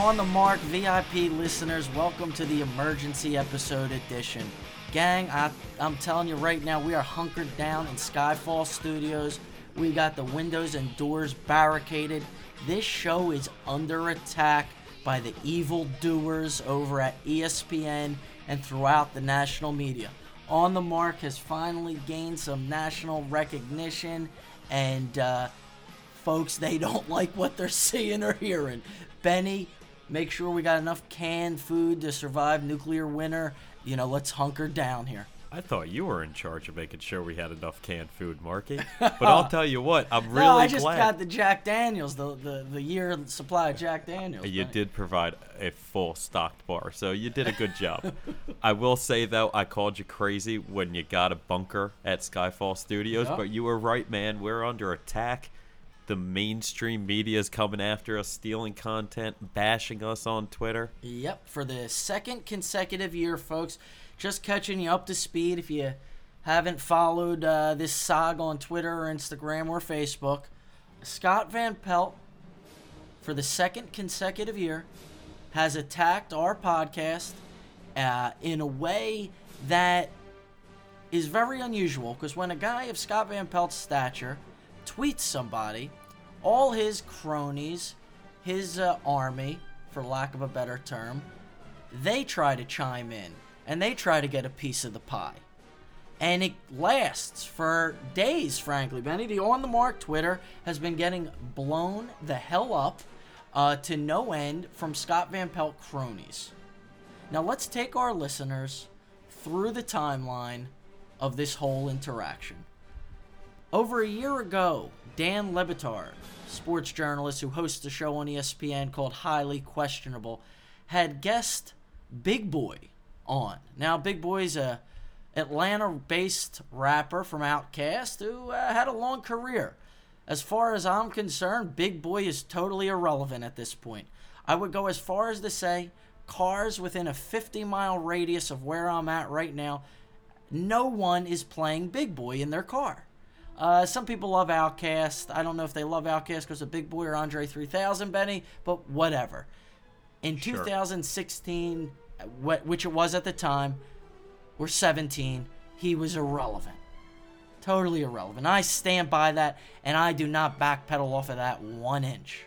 On the Mark VIP listeners, welcome to the emergency episode edition. Gang, I, I'm telling you right now, we are hunkered down in Skyfall Studios. We got the windows and doors barricaded. This show is under attack by the evil doers over at ESPN and throughout the national media. On the Mark has finally gained some national recognition, and uh, folks, they don't like what they're seeing or hearing. Benny, make sure we got enough canned food to survive nuclear winter. You know, let's hunker down here. I thought you were in charge of making sure we had enough canned food, Marky. But I'll tell you what, I'm really no, I just glad got the Jack Daniels, the, the, the year supply of Jack Daniels. you Benny. did provide a full stocked bar, so you did a good job. I will say though, I called you crazy when you got a bunker at Skyfall Studios, Yeah. but you were right, man. We're under attack. The mainstream media is coming after us, stealing content, bashing us on Twitter. Yep, for the second consecutive year, folks. Just catching you up to speed if you haven't followed uh, this saga on Twitter or Instagram or Facebook. Scott Van Pelt, for the second consecutive year, has attacked our podcast uh, in a way that is very unusual because when a guy of Scott Van Pelt's stature tweets somebody, all his cronies, his uh, army, for lack of a better term, they try to chime in and they try to get a piece of the pie. And it lasts for days, frankly. Benny, the On the Mark Twitter has been getting blown the hell up uh, to no end from Scott Van Pelt cronies. Now let's take our listeners through the timeline of this whole interaction. Over a year ago, Dan Le Batard, sports journalist who hosts a show on ESPN called Highly Questionable, had guest Big Boi on. Now, Big Boi's a Atlanta-based rapper from Outkast who uh, had a long career. As far as I'm concerned, Big Boi is totally irrelevant at this point. I would go as far as to say cars within a 50 mile radius of where I'm at right now, no one is playing Big Boi in their car. Uh, some people love Outkast. I don't know if they love Outkast because of Big Boi or Andre 3000, Benny, but whatever. In Sure. 2016, which it was at the time, or 17, he was irrelevant. Totally irrelevant. I stand by that, and I do not backpedal off of that one inch.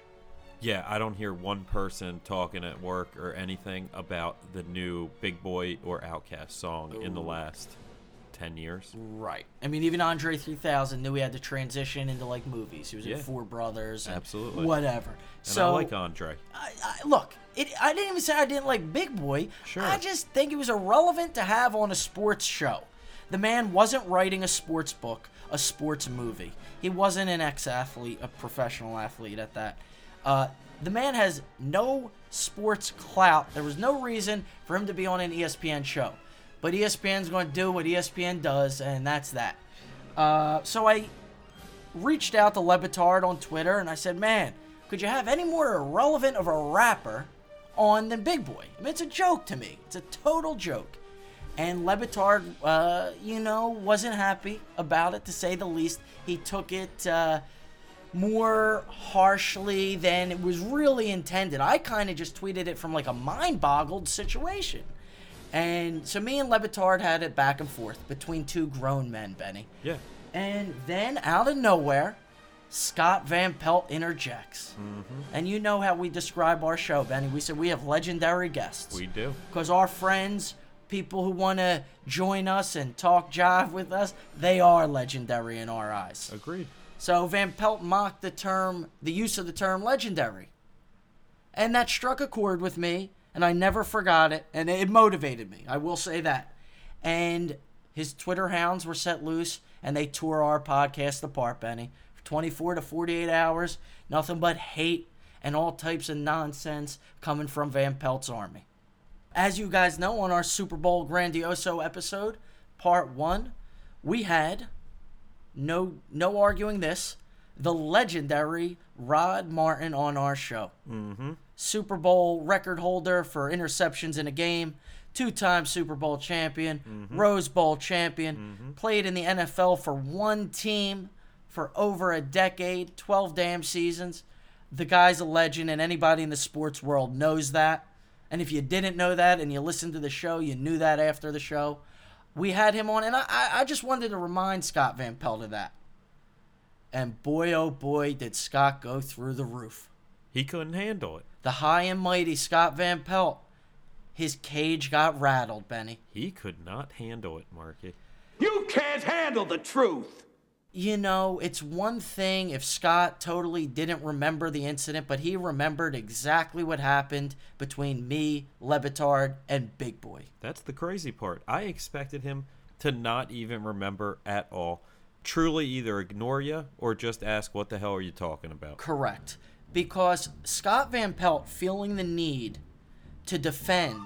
Yeah, I don't hear one person talking at work or anything about the new Big Boi or Outkast song in the last 10 years. Right. I mean, even Andre 3000 knew he had to transition into like movies. He was Yeah. in Four Brothers, and Absolutely. whatever. And so I like Andre. I, I, look, it, I didn't even say I didn't like Big Boi. Sure. I just think it was irrelevant to have on a sports show. The man wasn't writing a sports book, a sports movie. He wasn't an ex-athlete, a professional athlete at that. Uh, the man has no sports clout. There was no reason for him to be on an ESPN show. But ESPN's going to do what ESPN does, and that's that. Uh, so I reached out to Le Batard on Twitter and I said, man, could you have any more irrelevant of a rapper on than Big Boi? I mean, it's a joke to me. It's a total joke. And Le Batard, uh, you know, wasn't happy about it to say the least. He took it uh, more harshly than it was really intended. I kind of just tweeted it from like a mind boggled situation. And so me and Le Batard had it back and forth between two grown men, Benny. Yeah. And then out of nowhere, Scott Van Pelt interjects. Mm-hmm. And you know how we describe our show, Benny. We said we have legendary guests. We do. Because our friends, people who want to join us and talk jive with us, they are legendary in our eyes. Agreed. So Van Pelt mocked the term, the use of the term legendary. And that struck a chord with me, and I never forgot it, and it motivated me. I will say that. And his Twitter hounds were set loose, and they tore our podcast apart, Benny. For 24 to 48 hours, nothing but hate and all types of nonsense coming from Van Pelt's army. as you guys know, on our Super Bowl Grandioso episode, part one, we had no no arguing this the legendary Rod Martin on our show. Mm-hmm. Super Bowl record holder for interceptions in a game, two time Super Bowl champion, mm-hmm. Rose Bowl champion, mm-hmm. played in the NFL for one team for over a decade, 12 damn seasons. The guy's a legend, and anybody in the sports world knows that. And if you didn't know that and you listened to the show, you knew that after the show. We had him on, and I, I just wanted to remind Scott Van Pelt of that. And boy, oh boy, did Scott go through the roof. He couldn't handle it. The high and mighty Scott Van Pelt. His cage got rattled, Benny. He could not handle it, Marky. You can't handle the truth. You know, it's one thing if Scott totally didn't remember the incident, but he remembered exactly what happened between me, Le Batard, and Big Boi. That's the crazy part. I expected him to not even remember at all truly either ignore you or just ask, what the hell are you talking about? Correct. Because Scott Van Pelt feeling the need to defend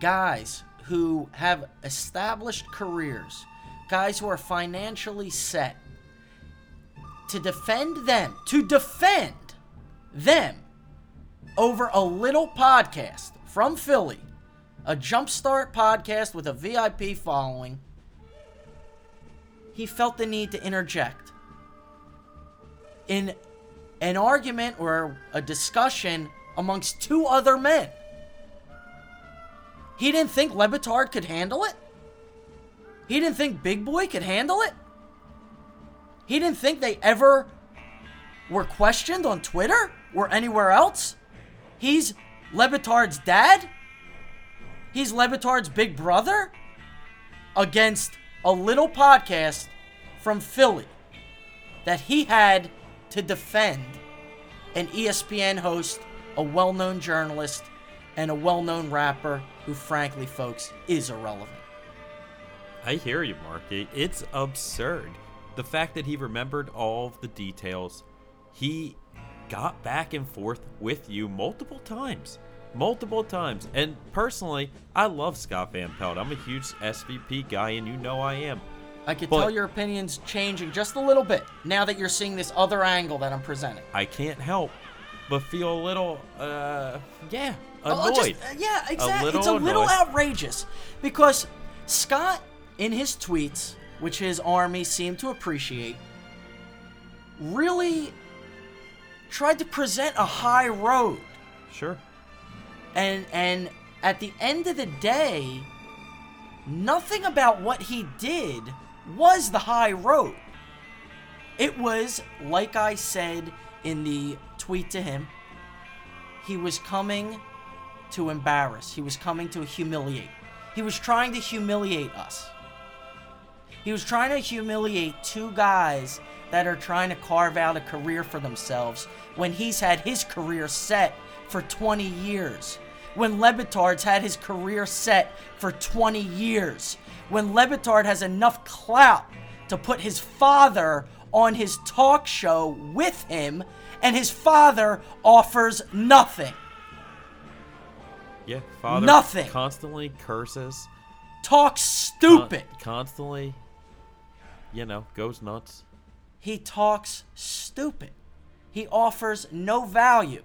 guys who have established careers, guys who are financially set, to defend them, to defend them over a little podcast from Philly, a jumpstart podcast with a VIP following he felt the need to interject. In an argument or a discussion amongst two other men. He didn't think Le Batard could handle it. He didn't think Big Boi could handle it. He didn't think they ever were questioned on Twitter or anywhere else. He's Le Batard's dad. He's Le Batard's big brother against a little podcast from Philly that he had to defend an ESPN host, a well known journalist, and a well known rapper who, frankly, folks, is irrelevant. I hear you, Marky. It's absurd. The fact that he remembered all the details, he got back and forth with you multiple times multiple times. And personally, I love Scott Van Pelt. I'm a huge SVP guy, and you know I am. I can but tell your opinion's changing just a little bit now that you're seeing this other angle that I'm presenting. I can't help but feel a little, uh, yeah, annoyed. Oh, just, uh, yeah, exactly. It's a annoyed. little outrageous because Scott, in his tweets, which his army seemed to appreciate, really tried to present a high road. Sure and and at the end of the day, nothing about what he did was the high road. It was like I said in the tweet to him, he was coming to embarrass. He was coming to humiliate. He was trying to humiliate us. He was trying to humiliate two guys that are trying to carve out a career for themselves when he's had his career set for 20 years when Le Batard's had his career set for 20 years, when Le Batard has enough clout to put his father on his talk show with him, and his father offers nothing. Yeah, father nothing. Constantly curses. Talks stupid. Con- constantly, you know, goes nuts. He talks stupid. He offers no value.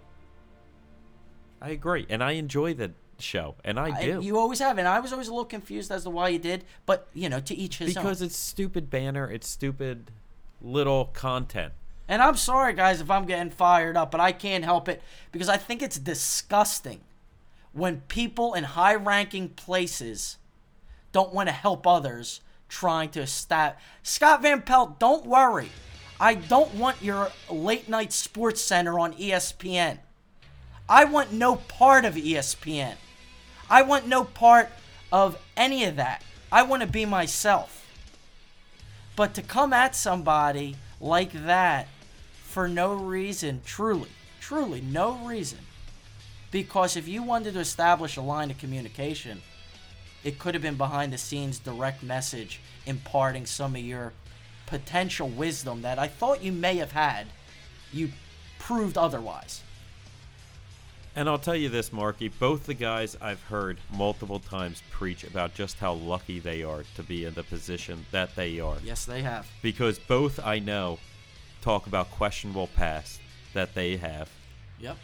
I agree, and I enjoy the show, and I do. You always have, and I was always a little confused as to why you did, but you know, to each his because own. Because it's stupid banner, it's stupid little content. And I'm sorry, guys, if I'm getting fired up, but I can't help it because I think it's disgusting when people in high-ranking places don't want to help others trying to stab. Scott Van Pelt, don't worry. I don't want your late night sports center on ESPN. I want no part of ESPN. I want no part of any of that. I want to be myself. But to come at somebody like that for no reason, truly, truly no reason, because if you wanted to establish a line of communication, it could have been behind the scenes direct message imparting some of your potential wisdom that I thought you may have had. You proved otherwise. And I'll tell you this, Marky, both the guys I've heard multiple times preach about just how lucky they are to be in the position that they are. Yes, they have. Because both I know talk about questionable past that they have Yep.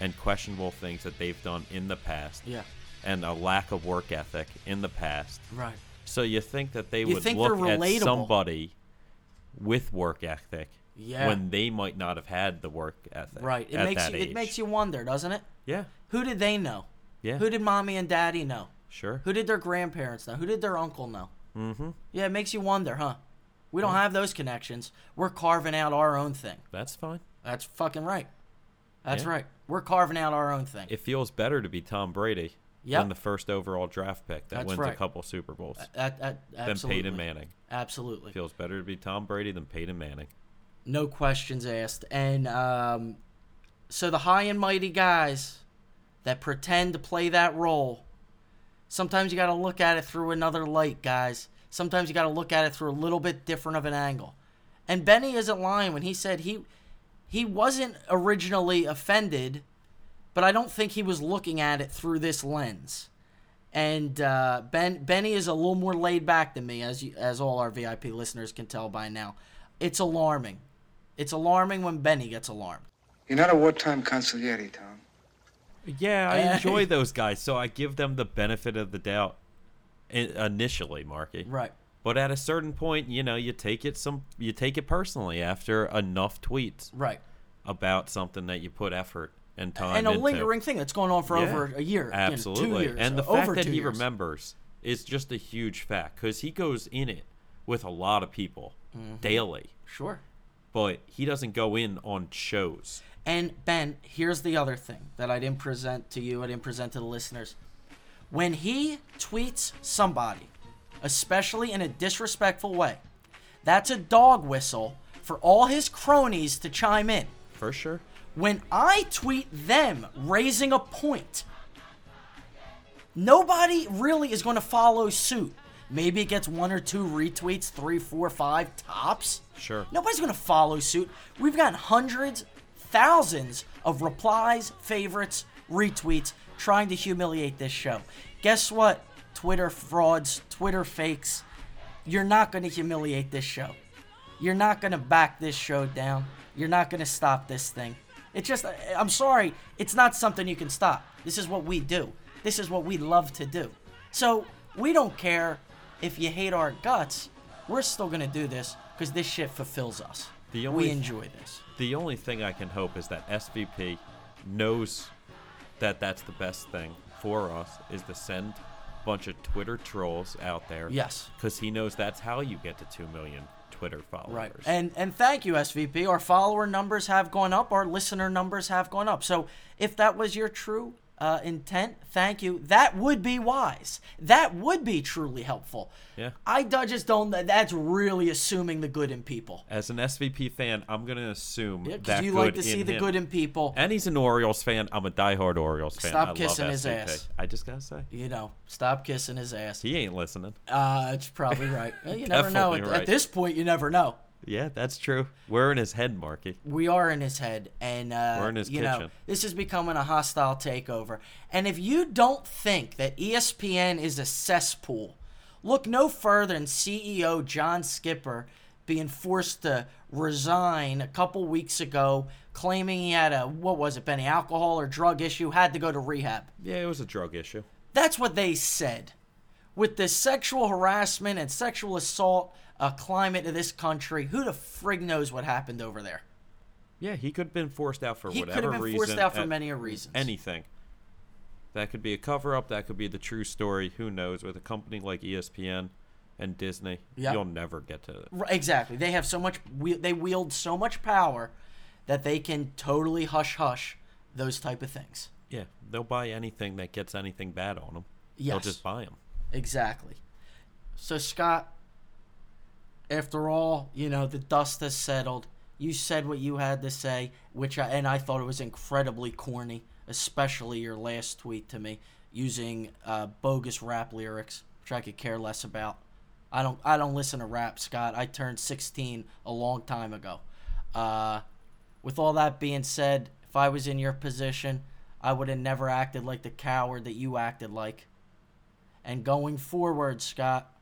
and questionable things that they've done in the past Yeah. and a lack of work ethic in the past. Right. So you think that they You would think look at somebody with work ethic Yeah. when they might not have had the work ethic Right. It at makes that you, age. it makes you wonder, doesn't it? Yeah. Who did they know? Yeah. Who did mommy and daddy know? Sure. Who did their grandparents know? Who did their uncle know? Mm-hmm. Yeah, it makes you wonder, huh? We don't have those connections. We're carving out our own thing. That's fine. That's fucking right. That's Yeah. right. We're carving out our own thing. It feels better to be Tom Brady Yep. than the first overall draft pick that That's wins right. a couple Super Bowls That- that- than. Peyton Manning. Absolutely. Feels better to be Tom Brady than Peyton Manning. No questions asked. And um, so the high and mighty guys that pretend to play that role, sometimes you got to look at it through another light, guys. Sometimes you got to look at it through a little bit different of an angle. And Benny isn't lying when he said he he wasn't originally offended, but I don't think he was looking at it through this lens. And uh, Ben Benny is a little more laid back than me, as you, as all our VIP listeners can tell by now. It's alarming. It's alarming when Benny gets alarmed. You're not a wartime consigliere, Tom. Yeah, I Uh, enjoy those guys, so I give them the benefit of the doubt initially, Marky. Right. But at a certain point, you know, you take it some you take it personally after enough tweets Right. about something that you put effort and time And a into. lingering thing that's going on for Yeah, over a year, you know, two Absolutely. years, and the over fact that he years. remembers is just a huge fact because he goes in it with a lot of people Mm-hmm. daily, Sure. But he doesn't go in on shows. And Ben, here's the other thing that I didn't present to you, I didn't present to the listeners. When he tweets somebody, especially in a disrespectful way, that's a dog whistle for all his cronies to chime in. For sure. When I tweet them raising a point, nobody really is going to follow suit. Maybe it gets one or two retweets, three, four, five tops. Sure. Nobody's going to follow suit. We've gotten hundreds, thousands of replies, favorites, retweets trying to humiliate this show. Guess what? Twitter frauds, Twitter fakes. You're not going to humiliate this show. You're not going to back this show down. You're not going to stop this thing. It's just, I'm sorry, it's not something you can stop. This is what we do. This is what we love to do. So we don't care if you hate our guts. We're still going to do this because this shit fulfills us. The we only- enjoy this. The only thing I can hope is that SVP knows that that's the best thing for us is to send a bunch of Twitter trolls out there. Yes. Because he knows that's how you get to 2 million Twitter followers. Right. And and thank you SVP. Our follower numbers have gone up. Our listener numbers have gone up. So if that was your true uh, intent, thank you. That would be wise. That would be truly helpful. Yeah. I just don't. That's really assuming the good in people. As an SVP fan, I'm going to assume Yeah, that because you like to see the him. good in people. And he's an Orioles fan. I'm a diehard Orioles fan. Stop I love kissing his ass. I just got to say. You know, stop kissing his ass. He ain't listening. Uh, it's probably right. You never know. At, at this point, you never know. Yeah, that's true. We're in his head, Marky. we are in his head and uh, We're in his you know kitchen. this is becoming a hostile takeover and if you don't think that espn is a cesspool look no further than ceo john skipper being forced to resign a couple weeks ago claiming he had a what was it benny alcohol or drug issue had to go to rehab Yeah, it was a drug issue. that's what they said. With the sexual harassment and sexual assault uh, climate of this country, who the frig knows what happened over there? Yeah, he could have been forced out for He could whatever have been reason. forced out for many a reasons. Anything. That could be a cover up. That could be the true story. Who knows? With a company like ESPN and Disney, Yeah. you'll never get to it. Exactly. They have so much. They wield so much power that they can totally hush hush those type of things. Yeah, they'll buy anything that gets anything bad on them. They'll just buy them. Exactly. So Scott, after all, you know the dust has settled. You said what you had to say, which I and I thought it was incredibly corny, especially your last tweet to me using uh, bogus rap lyrics, which I could care less about. I don't I don't listen to rap, Scott. I turned 16 a long time ago. Uh, with all that being said, if I was in your position, I would have never acted like the coward that you acted like. And going forward, Scott,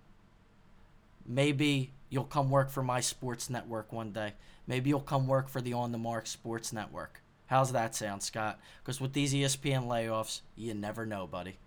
maybe you'll come work for my sports network one day. Maybe you'll come work for the On the Mark Sports Network. How's that sound, Scott? Because with these ESPN layoffs, you never know, buddy.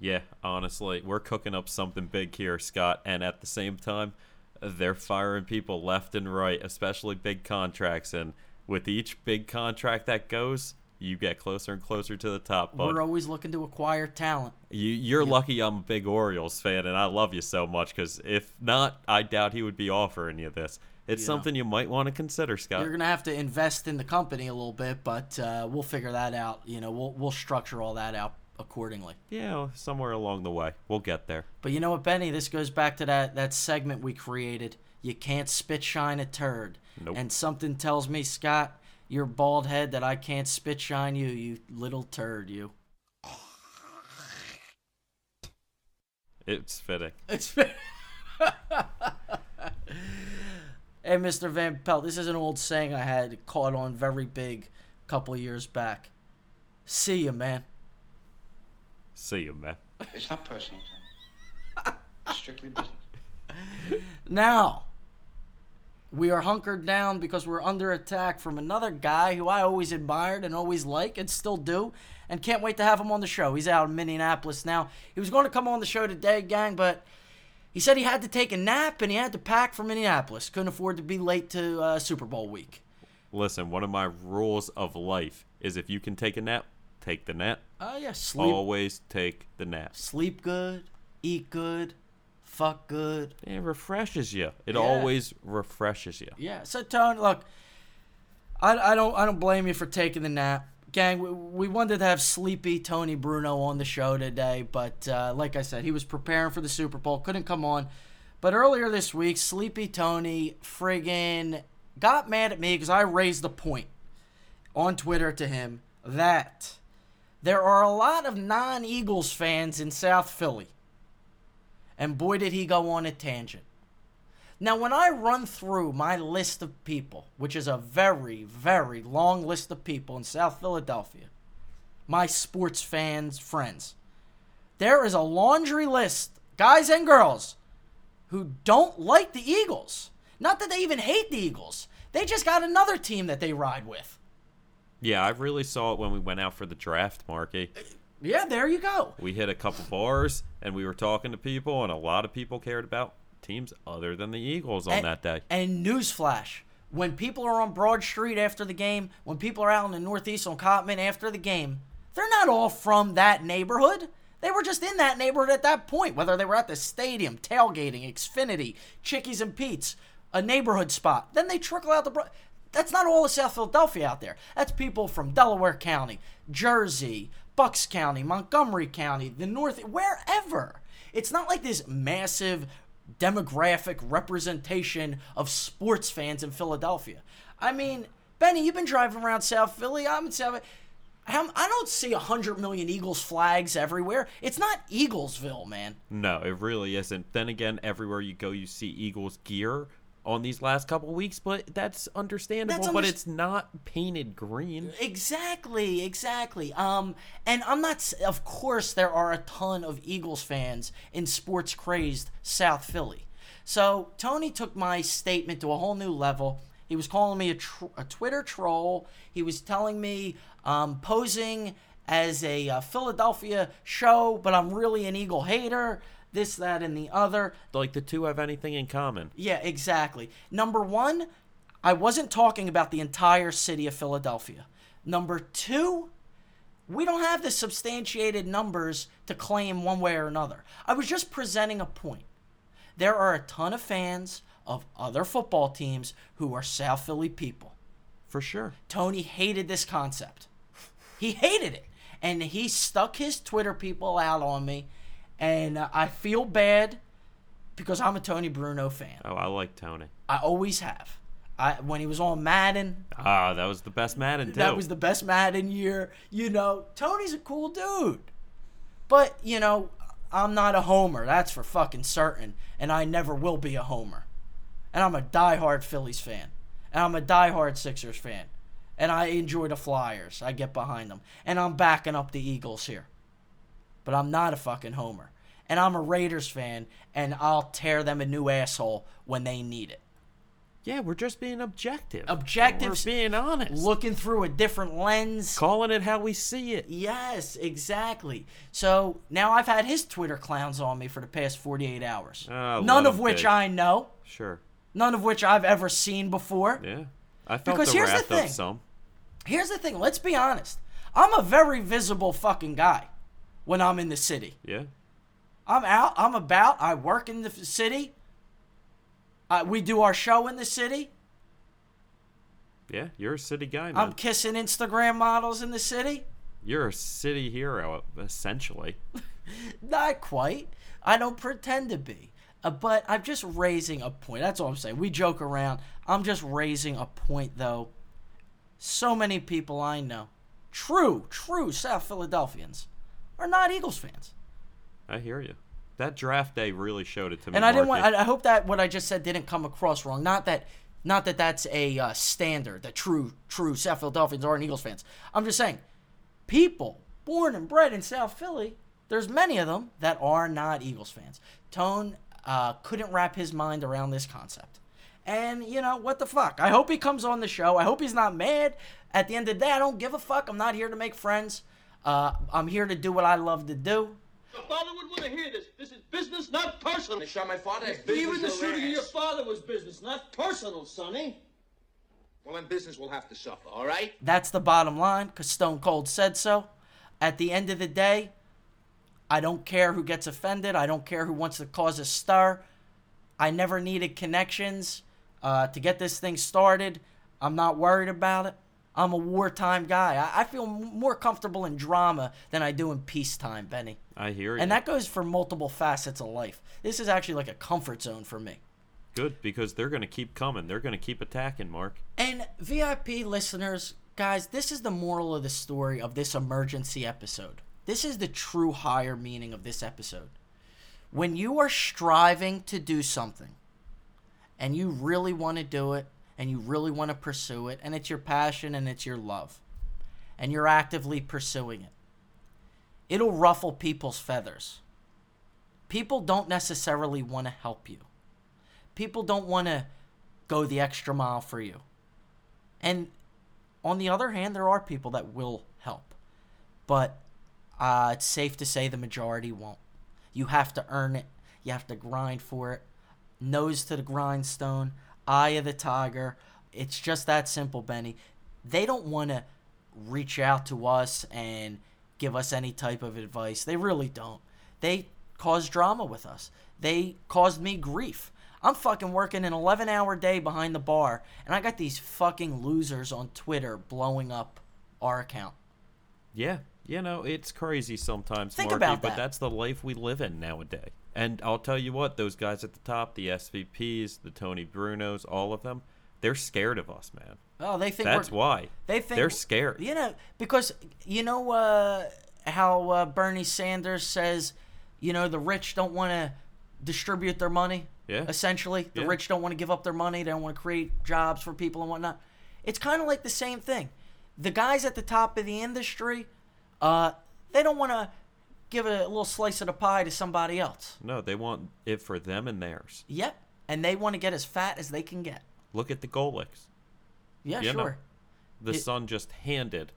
Yeah, honestly, we're cooking up something big here, Scott. And at the same time, they're firing people left and right, especially big contracts. And with each big contract that goes, you get closer and closer to the top. But We're always looking to acquire talent. you, you're lucky I'm a big Orioles fan, and I love you so much. Because if not, I doubt he would be offering you this. It's Yeah. something you might want to consider, Scott. You're gonna have to invest in the company a little bit, but uh, we'll figure that out. You know, we'll we'll structure all that out accordingly. Yeah, somewhere along the way, we'll get there. But you know what, Benny? This goes back to that that segment we created. You can't spit shine a turd. Nope. And something tells me, Scott, your bald head, that I can't spit shine you, you little turd, you. It's fitting. It's. Fitting. hey, Mr. Van Pelt, this is an old saying I had caught on very big a couple years back. See you, man. See you, man. It's not personal, It's strictly business. Now, we are hunkered down because we're under attack from another guy who I always admired and always like and still do, and can't wait to have him on the show. He's out in Minneapolis now. He was going to come on the show today, gang, but he said he had to take a nap and he had to pack for Minneapolis. Couldn't afford to be late to uh, Super Bowl week. Listen, one of my rules of life is if you can take a nap, take the nap. Oh yeah, sleep, Always take the nap. sleep good, eat good, fuck good. It refreshes you. It Yeah. always refreshes you. Yeah. So Tony, look, I, I don't I don't blame you for taking the nap, gang. We, we wanted to have sleepy Tony Bruno on the show today, but uh, like I said, he was preparing for the Super Bowl, couldn't come on. But earlier this week, Sleepy Tony friggin' got mad at me because I raised the point on Twitter to him that there are a lot of non-Eagles fans in South Philly. And boy, did he go on a tangent. Now, when I run through my list of people, which is a very, very long list of people in South Philadelphia, my sports fans, friends, there is a laundry list, guys and girls, who don't like the Eagles. Not that they even hate the Eagles, they just got another team that they ride with. Yeah, I really saw it when we went out for the draft, Marky. Uh, Yeah, there you go. We hit a couple bars and we were talking to people, and a lot of people cared about teams other than the Eagles on and, that day. And newsflash: when people are on Broad Street after the game, when people are out in the Northeast on Cottman after the game, they're not all from that neighborhood. They were just in that neighborhood at that point, whether they were at the stadium, tailgating, Xfinity, Chickies and Pete's, a neighborhood spot. Then they trickle out the. Bro- That's not all of South Philadelphia out there. That's people from Delaware County, Jersey, Bucks County, Montgomery County, the North, wherever. It's not like this massive demographic representation of sports fans in Philadelphia. I mean, Benny, you've been driving around South Philly. I'm in South. I don't see a hundred million Eagles flags everywhere. It's not Eaglesville, man. No, it really isn't. Then again, everywhere you go, you see Eagles gear on these last couple weeks, but that's understandable. That's but it's not painted green. Exactly, exactly. Um, and I'm not. Of course, there are a ton of Eagles fans in sports crazed South Philly. So Tony took my statement to a whole new level. He was calling me a, tr- a Twitter troll. He was telling me um, posing as a uh, Philadelphia show, but I'm really an Eagle hater. This, that, and the other. Like the two have anything in common. Yeah, exactly. Number one, I wasn't talking about the entire city of Philadelphia. Number two, we don't have the substantiated numbers to claim one way or another. I was just presenting a point. There are a ton of fans of other football teams who are South Philly people. For sure. Tony hated this concept. He hated it. And he stuck his Twitter people out on me. And uh, I feel bad because I'm a Tony Bruno fan. Oh, I like Tony. I always have. I when he was on Madden, Ah, that was the best Madden, too. that was the best Madden year. You know, Tony's a cool dude. But, you know, I'm not a homer, that's for fucking certain, and I never will be a homer. And I'm a diehard Phillies fan. And I'm a diehard Sixers fan. and I enjoy the Flyers. I get behind them, and I'm backing up the Eagles here. But I'm not a fucking homer, and I'm a Raiders fan, and I'll tear them a new asshole when they need it. Yeah, we're just being objective. Objective, We're being honest. Looking through a different lens. Calling it how we see it. Yes, exactly. So now I've had his Twitter clowns on me for the past 48 hours. Oh, None of which. I know. Sure. None of which I've ever seen before. Yeah. I felt Because the here's the wrath thing. of some. Here's the thing let's be honest. I'm a very visible fucking guy when I'm in the city. Yeah. I'm out, I'm about, I work in the city. Uh, we do our show in the city. Yeah. You're a city guy, man. I'm kissing Instagram models in the city. You're a city hero, essentially. Not quite. I don't pretend to be. Uh, but I'm just raising a point. That's all I'm saying. We joke around. I'm just raising a point, though. So many people I know, true, true South Philadelphians, are not Eagles fans. I hear you. That draft day really showed it to me. And I didn't want. I, I hope that what I just said didn't come across wrong. Not that. Not that that's a uh, standard. That true, true South Philadelphians aren't Eagles fans. I'm just saying, people born and bred in South Philly, there's many of them that are not Eagles fans. Tone uh, couldn't wrap his mind around this concept. And you know what the fuck? I hope he comes on the show. I hope he's not mad. At the end of the day, I don't give a fuck. I'm not here to make friends. Uh, I'm here to do what I love to do. Your father would want to hear this. This is business, not personal. They shot my father. That's Even the shooting of your father was business, not personal, Sonny. Well, then business will have to suffer, all right? That's the bottom line because Stone Cold said so. At the end of the day, I don't care who gets offended. I don't care who wants to cause a stir. I never needed connections uh, to get this thing started. I'm not worried about it. I'm a wartime guy. I, I feel more comfortable in drama than I do in peacetime, Benny. I hear you. And that goes for multiple facets of life. This is actually like a comfort zone for me. Good because they're going to keep coming. They're going to keep attacking, Mark. And VIP listeners, guys, this is the moral of the story of this emergency episode. This is the true higher meaning of this episode. When you are striving to do something and you really want to do it and you really want to pursue it and it's your passion and it's your love and you're actively pursuing it, it'll ruffle people's feathers. People don't necessarily want to help you. People don't want to go the extra mile for you. And on the other hand, there are people that will help. But uh, it's safe to say the majority won't. You have to earn it, you have to grind for it. Nose to the grindstone, eye of the tiger. It's just that simple, Benny. They don't want to reach out to us and give us any type of advice. They really don't. They cause drama with us. They caused me grief. I'm fucking working an 11 hour day behind the bar, and I got these fucking losers on Twitter blowing up our account. Yeah, you know it's crazy sometimes, Think Marky, about but that's the life we live in nowadays. And I'll tell you what, those guys at the top, the SVPs, the Tony Brunos, all of them, they're scared of us, man. Oh, they think That's why. they think they're scared. You know, because you know uh, how uh, Bernie Sanders says, you know, the rich don't want to distribute their money. Yeah. Essentially, the Yeah. rich don't want to give up their money. They don't want to create jobs for people and whatnot. It's kind of like the same thing. The guys at the top of the industry, uh, they don't want to give a little slice of the pie to somebody else. No, they want it for them and theirs. Yep. And they want to get as fat as they can get. Look at the Golics. Yeah, You know, sure. The It- Son just handed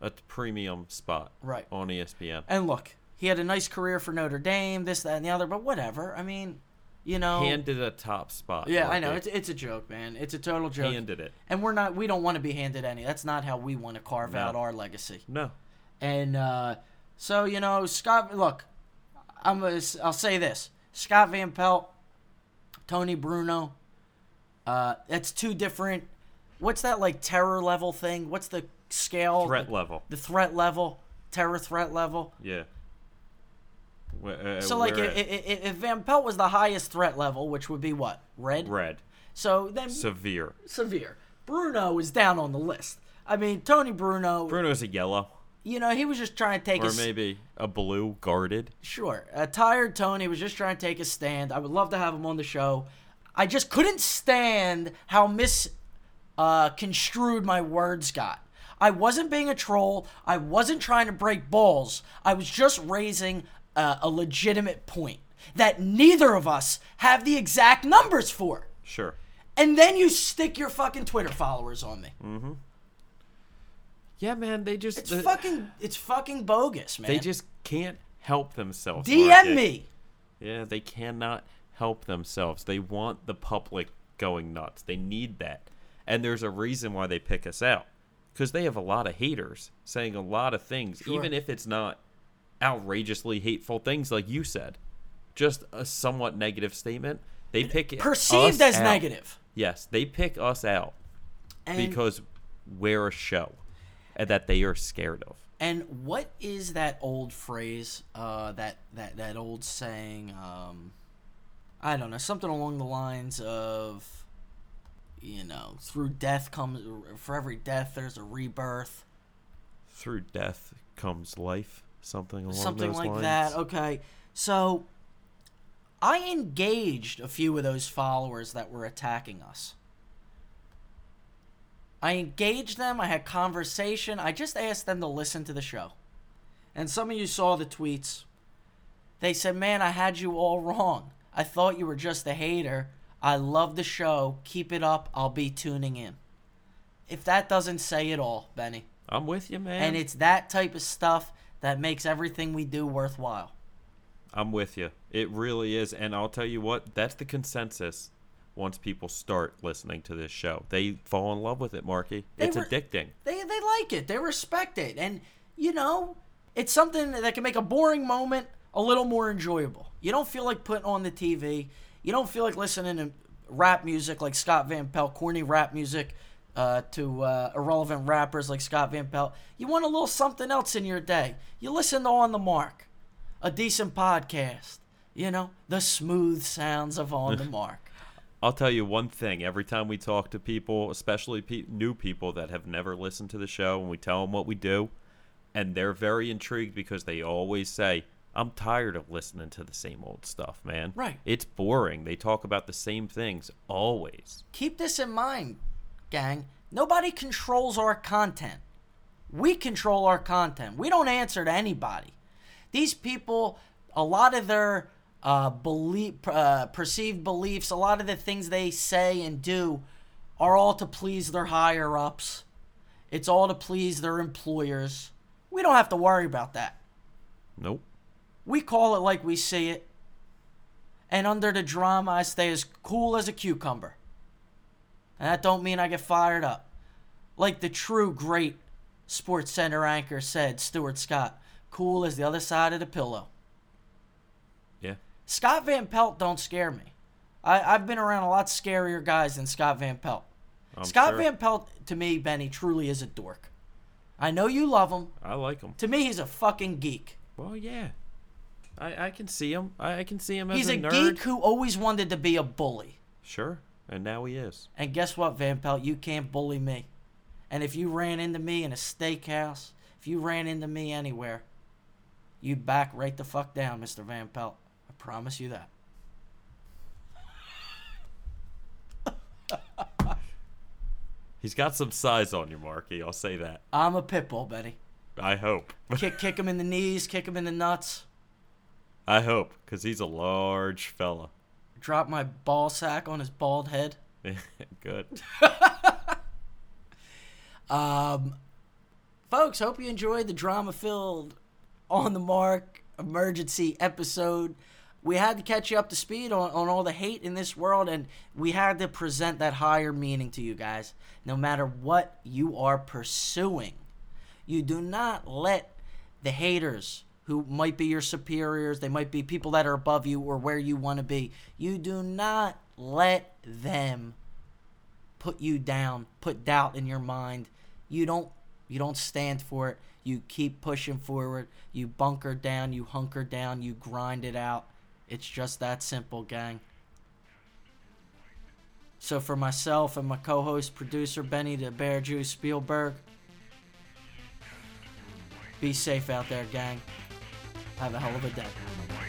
a premium spot Right. on ESPN. And look, he had a nice career for Notre Dame, this, that, and the other, but whatever. I mean, you know. handed a top spot. yeah, I know. It's, it's a joke, man. It's a total joke. handed it. And we're not, we don't want to be handed any. That's not how we want to carve No. out our legacy. No. And uh, so, you know, Scott, look, I'm gonna, I'll say this Scott Van Pelt, Tony Bruno, uh, that's two different. What's that like terror level thing? What's the scale? Threat level. The threat level, terror threat level. Yeah. Wh- uh, So like, if, if, if Van Pelt was the highest threat level, which would be what red. red, So then severe. severe. Bruno is down on the list. I mean, Tony Bruno. Bruno's a yellow, You know, he was just trying to take a or s- maybe a blue guarded. Sure. A tired Tony was just trying to take a stand. I would love to have him on the show. I just couldn't stand how uh, my words got. I wasn't being a troll. I wasn't trying to break balls. I was just raising uh, a legitimate point that neither of us have the exact numbers for. Sure. And then you stick your fucking Twitter followers on me. Yeah, man. They just It's the- fucking it's fucking bogus, man. they just can't help themselves. DM Marky. me. Yeah, they cannot help themselves. They want the public going nuts. They need that. And there's a reason why they pick us out. Because they have a lot of haters saying a lot of things, Sure. even if it's not outrageously hateful things like you said. Just a somewhat negative statement. They pick it. Perceived as out. negative. Yes, they pick us out And because we're a show that they are scared of. And what is that old phrase? Uh, that that that old saying? Um, I don't know, something along the lines of, you know, through death comes for every death there's a rebirth, Through death comes life, something along those lines. something like lines. that. Okay, so I engaged a few of those followers that were attacking us. I engaged them. I had conversation. I just asked them to listen to the show. And some of you saw the tweets. They said, Man, I had you all wrong. I thought you were just a hater. I love the show. Keep it up. I'll be tuning in. If that doesn't say it all, Benny. I'm with you, man. And it's that type of stuff that makes everything we do worthwhile. I'm with you. It really is. And I'll tell you what, that's the consensus once people start listening to this show. They fall in love with it, Marky. They It's were- addicting. They they like it. They respect it. And you know, it's something that can make a boring moment a little more enjoyable. You don't feel like putting on the TV. You don't feel like listening to rap music like Scott Van Pelt, corny rap music uh, to uh, irrelevant rappers like Scott Van Pelt. You want a little something else in your day. You listen to On the Mark, a decent podcast. You know, the smooth sounds of On the Mark. I'll tell you one thing. Every time we talk to people, especially pe- new people that have never listened to the show, and we tell them what we do, and they're very intrigued because they always say, I'm tired of listening to the same old stuff, man. Right. It's boring. They talk about the same things always. keep this in mind, gang. Nobody controls our content. We control our content. We don't answer to anybody. These people, a lot of their uh, belief, uh, perceived beliefs, a lot of the things they say and do, are all to please their higher ups. It's all to please their employers. We don't have to worry about that. Nope. We call it like we see it. And under the drama, I stay as cool as a cucumber. And that don't mean I get fired up. Like the true great SportsCenter anchor said, Stuart Scott, cool as the other side of the pillow. Scott Van Pelt don't scare me. I, I've been around a lot scarier guys than Scott Van Pelt. I'm Scott sure. Van Pelt, to me, Benny, truly is a dork. I know you love him. I like him. To me, he's a fucking geek. Well, yeah. I, I can see him. I, I can see him as. He's a, a nerd. geek who always wanted to be a bully. Sure. And now he is. And guess what, Van Pelt? You can't bully me. And if you ran into me in a steakhouse, if you ran into me anywhere, you back right the fuck down, Mr. Van Pelt. Promise you that. He's got some size on you, Marky. I'll say that. I'm a pit bull, Betty. I hope. Kick, kick him in the knees, kick him in the nuts, I hope, because he's a large fella. drop my ball sack on his bald head. Good. Um, folks, hope you enjoyed the drama-filled, on the mark emergency episode. We had to catch you up to speed on, on all the hate in this world, and we had to present that higher meaning to you guys. No matter what you are pursuing, you do not let the haters who might be your superiors, they might be people that are above you or where you want to be. You do not let them put you down, put doubt in your mind. You don't you don't stand for it. You keep pushing forward. You bunker down, you hunker down, you grind it out. It's just that simple, gang. So for myself and my co-host producer Benny the Bear Juice Spielberg, be safe out there, gang. Have a hell of a day.